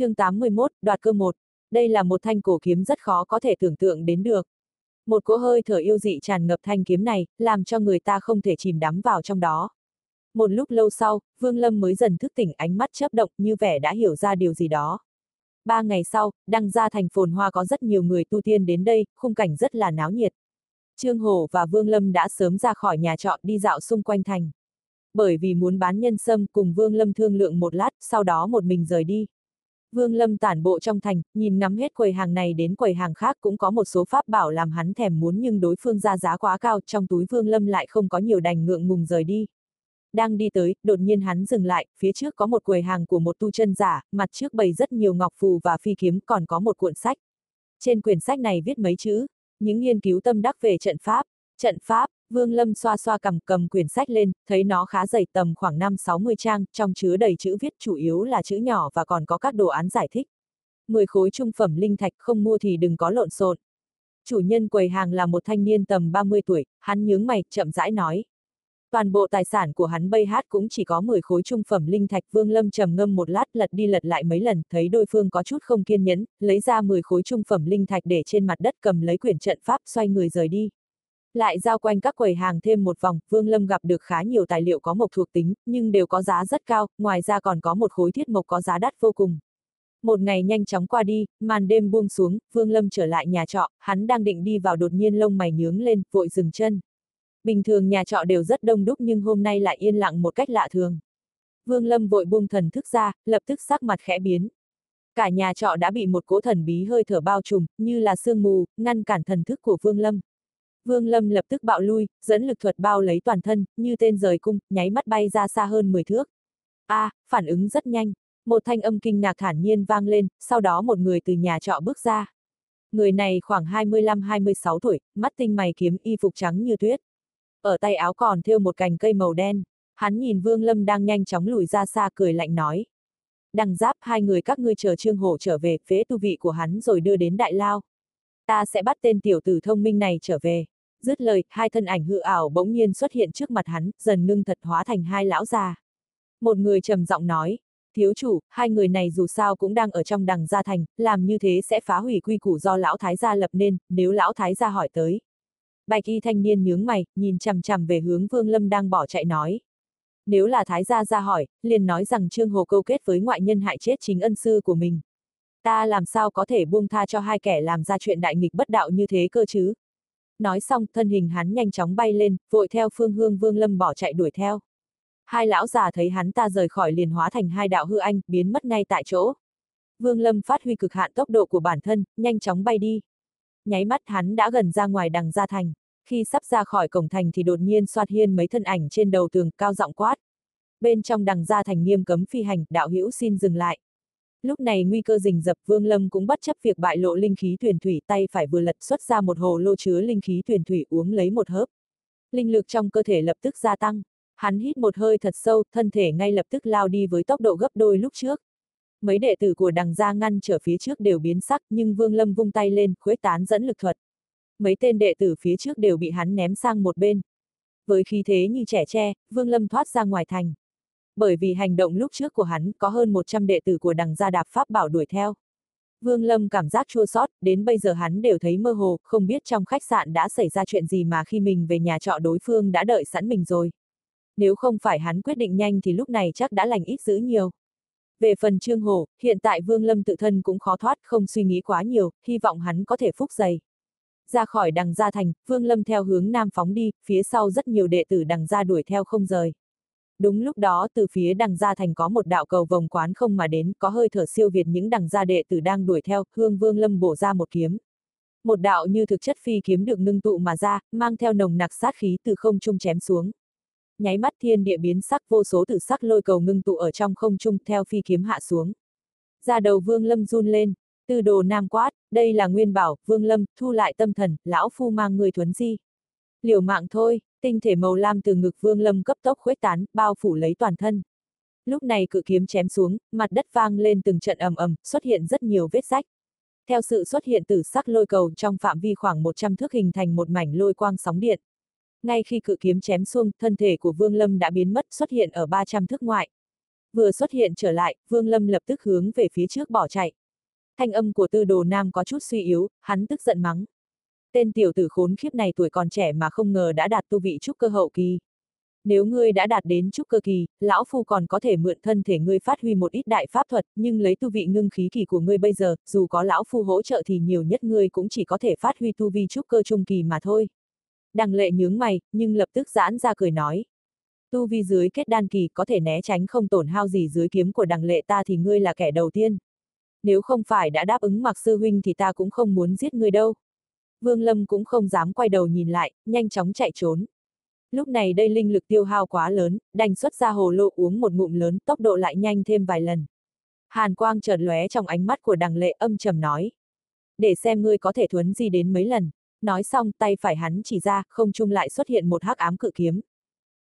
chương 81, đoạt cơ một. Đây là một thanh cổ kiếm rất khó có thể tưởng tượng đến được. Một cỗ hơi thở yêu dị tràn ngập thanh kiếm này, làm cho người ta không thể chìm đắm vào trong đó. Một lúc lâu sau, Vương Lâm mới dần thức tỉnh ánh mắt chớp động như vẻ đã hiểu ra điều gì đó. Ba ngày sau, đăng ra thành phồn hoa có rất nhiều người tu tiên đến đây, khung cảnh rất là náo nhiệt. Trương Hổ và Vương Lâm đã sớm ra khỏi nhà trọ đi dạo xung quanh thành. Bởi vì muốn bán nhân sâm cùng Vương Lâm thương lượng một lát, sau đó một mình rời đi. Vương Lâm tản bộ trong thành, nhìn ngắm hết quầy hàng này đến quầy hàng khác cũng có một số pháp bảo làm hắn thèm muốn nhưng đối phương ra giá quá cao, trong túi Vương Lâm lại không có nhiều đành ngượng ngùng rời đi. Đang đi tới, đột nhiên hắn dừng lại, phía trước có một quầy hàng của một tu chân giả, mặt trước bày rất nhiều ngọc phù và phi kiếm, còn có một cuộn sách. Trên quyển sách này viết mấy chữ, những nghiên cứu tâm đắc về trận pháp, trận pháp, Vương Lâm xoa xoa cầm cầm quyển sách lên, thấy nó khá dày tầm khoảng 5-60 trang, trong chứa đầy chữ viết chủ yếu là chữ nhỏ và còn có các đồ án giải thích. 10 khối trung phẩm linh thạch không mua thì đừng có lộn xộn. Chủ nhân quầy hàng là một thanh niên tầm 30 tuổi, hắn nhướng mày, chậm rãi nói. Toàn bộ tài sản của hắn bây hát cũng chỉ có 10 khối trung phẩm linh thạch Vương Lâm trầm ngâm một lát lật đi lật lại mấy lần, thấy đối phương có chút không kiên nhẫn, lấy ra 10 khối trung phẩm linh thạch để trên mặt đất cầm lấy quyển trận pháp xoay người rời đi. Lại giao quanh các quầy hàng thêm một vòng, Vương Lâm gặp được khá nhiều tài liệu có mộc thuộc tính, nhưng đều có giá rất cao, ngoài ra còn có một khối thiết mộc có giá đắt vô cùng. Một ngày nhanh chóng qua đi, màn đêm buông xuống, Vương Lâm trở lại nhà trọ, hắn đang định đi vào đột nhiên lông mày nhướng lên, vội dừng chân. Bình thường nhà trọ đều rất đông đúc nhưng hôm nay lại yên lặng một cách lạ thường. Vương Lâm vội buông thần thức ra, lập tức sắc mặt khẽ biến. Cả nhà trọ đã bị một cỗ thần bí hơi thở bao trùm, như là sương mù, ngăn cản thần thức của Vương Lâm. Vương Lâm lập tức bạo lui, dẫn lực thuật bao lấy toàn thân, như tên rời cung, nháy mắt bay ra xa hơn 10 thước. A, à, phản ứng rất nhanh. Một thanh âm kinh ngạc thản nhiên vang lên, sau đó một người từ nhà trọ bước ra. Người này khoảng 25-26 tuổi, mắt tinh mày kiếm y phục trắng như tuyết. Ở tay áo còn thêu một cành cây màu đen. Hắn nhìn Vương Lâm đang nhanh chóng lùi ra xa cười lạnh nói. Đằng giáp hai người các ngươi chờ Trương Hổ trở về, phế tu vị của hắn rồi đưa đến Đại Lao. Ta sẽ bắt tên tiểu tử thông minh này trở về. Dứt lời, hai thân ảnh hư ảo bỗng nhiên xuất hiện trước mặt hắn, dần ngưng thật hóa thành hai lão già. Một người trầm giọng nói, thiếu chủ, hai người này dù sao cũng đang ở trong đằng gia thành, làm như thế sẽ phá hủy quy củ do lão thái gia lập nên, nếu lão thái gia hỏi tới. Bạch y thanh niên nhướng mày, nhìn chằm chằm về hướng Vương Lâm đang bỏ chạy nói. Nếu là thái gia ra hỏi, liền nói rằng Trương Hồ câu kết với ngoại nhân hại chết chính ân sư của mình. Ta làm sao có thể buông tha cho hai kẻ làm ra chuyện đại nghịch bất đạo như thế cơ chứ? Nói xong, thân hình hắn nhanh chóng bay lên, vội theo phương hương Vương Lâm bỏ chạy đuổi theo. Hai lão già thấy hắn ta rời khỏi liền hóa thành hai đạo hư anh, biến mất ngay tại chỗ. Vương Lâm phát huy cực hạn tốc độ của bản thân, nhanh chóng bay đi. Nháy mắt hắn đã gần ra ngoài đằng gia thành. Khi sắp ra khỏi cổng thành thì đột nhiên xoát hiên mấy thân ảnh trên đầu tường cao giọng quát. Bên trong đằng gia thành nghiêm cấm phi hành, đạo hữu xin dừng lại. Lúc này nguy cơ rình rập Vương Lâm cũng bất chấp việc bại lộ linh khí thuyền thủy tay phải vừa lật xuất ra một hồ lô chứa linh khí thuyền thủy uống lấy một hớp. Linh lực trong cơ thể lập tức gia tăng. Hắn hít một hơi thật sâu, thân thể ngay lập tức lao đi với tốc độ gấp đôi lúc trước. Mấy đệ tử của đằng gia ngăn trở phía trước đều biến sắc nhưng Vương Lâm vung tay lên, khuếch tán dẫn lực thuật. Mấy tên đệ tử phía trước đều bị hắn ném sang một bên. Với khí thế như trẻ tre, Vương Lâm thoát ra ngoài thành bởi vì hành động lúc trước của hắn có hơn 100 đệ tử của đằng gia đạp pháp bảo đuổi theo. Vương Lâm cảm giác chua xót, đến bây giờ hắn đều thấy mơ hồ, không biết trong khách sạn đã xảy ra chuyện gì mà khi mình về nhà trọ đối phương đã đợi sẵn mình rồi. Nếu không phải hắn quyết định nhanh thì lúc này chắc đã lành ít dữ nhiều. Về phần Trương Hổ, hiện tại Vương Lâm tự thân cũng khó thoát, không suy nghĩ quá nhiều, hy vọng hắn có thể phúc dày. Ra khỏi đằng gia thành, Vương Lâm theo hướng nam phóng đi, phía sau rất nhiều đệ tử đằng gia đuổi theo không rời. Đúng lúc đó từ phía đằng gia thành có một đạo cầu vòng quán không mà đến, có hơi thở siêu việt những đằng gia đệ tử đang đuổi theo, hương vương lâm bổ ra một kiếm. Một đạo như thực chất phi kiếm được ngưng tụ mà ra, mang theo nồng nặc sát khí từ không trung chém xuống. Nháy mắt thiên địa biến sắc vô số tử sắc lôi cầu ngưng tụ ở trong không trung theo phi kiếm hạ xuống. Ra đầu vương lâm run lên, từ đồ nam quát, đây là nguyên bảo, vương lâm, thu lại tâm thần, lão phu mang người thuấn di. Liều mạng thôi, tinh thể màu lam từ ngực vương lâm cấp tốc khuếch tán, bao phủ lấy toàn thân. Lúc này cự kiếm chém xuống, mặt đất vang lên từng trận ầm ầm, xuất hiện rất nhiều vết rách. Theo sự xuất hiện tử sắc lôi cầu trong phạm vi khoảng 100 thước hình thành một mảnh lôi quang sóng điện. Ngay khi cự kiếm chém xuống, thân thể của Vương Lâm đã biến mất xuất hiện ở 300 thước ngoại. Vừa xuất hiện trở lại, Vương Lâm lập tức hướng về phía trước bỏ chạy. Thanh âm của tư đồ nam có chút suy yếu, hắn tức giận mắng. Tên tiểu tử khốn khiếp này tuổi còn trẻ mà không ngờ đã đạt tu vị trúc cơ hậu kỳ. Nếu ngươi đã đạt đến trúc cơ kỳ, lão phu còn có thể mượn thân thể ngươi phát huy một ít đại pháp thuật, nhưng lấy tu vị ngưng khí kỳ của ngươi bây giờ, dù có lão phu hỗ trợ thì nhiều nhất ngươi cũng chỉ có thể phát huy tu vi trúc cơ trung kỳ mà thôi. Đằng lệ nhướng mày, nhưng lập tức giãn ra cười nói. Tu vi dưới kết đan kỳ có thể né tránh không tổn hao gì dưới kiếm của đằng lệ ta thì ngươi là kẻ đầu tiên. Nếu không phải đã đáp ứng mặc sư huynh thì ta cũng không muốn giết ngươi đâu. Vương Lâm cũng không dám quay đầu nhìn lại, nhanh chóng chạy trốn. Lúc này đây linh lực tiêu hao quá lớn, đành xuất ra hồ lô uống một ngụm lớn, tốc độ lại nhanh thêm vài lần. Hàn quang chợt lóe trong ánh mắt của đằng lệ âm trầm nói. Để xem ngươi có thể thuấn gì đến mấy lần. Nói xong tay phải hắn chỉ ra, không trung lại xuất hiện một hắc ám cự kiếm.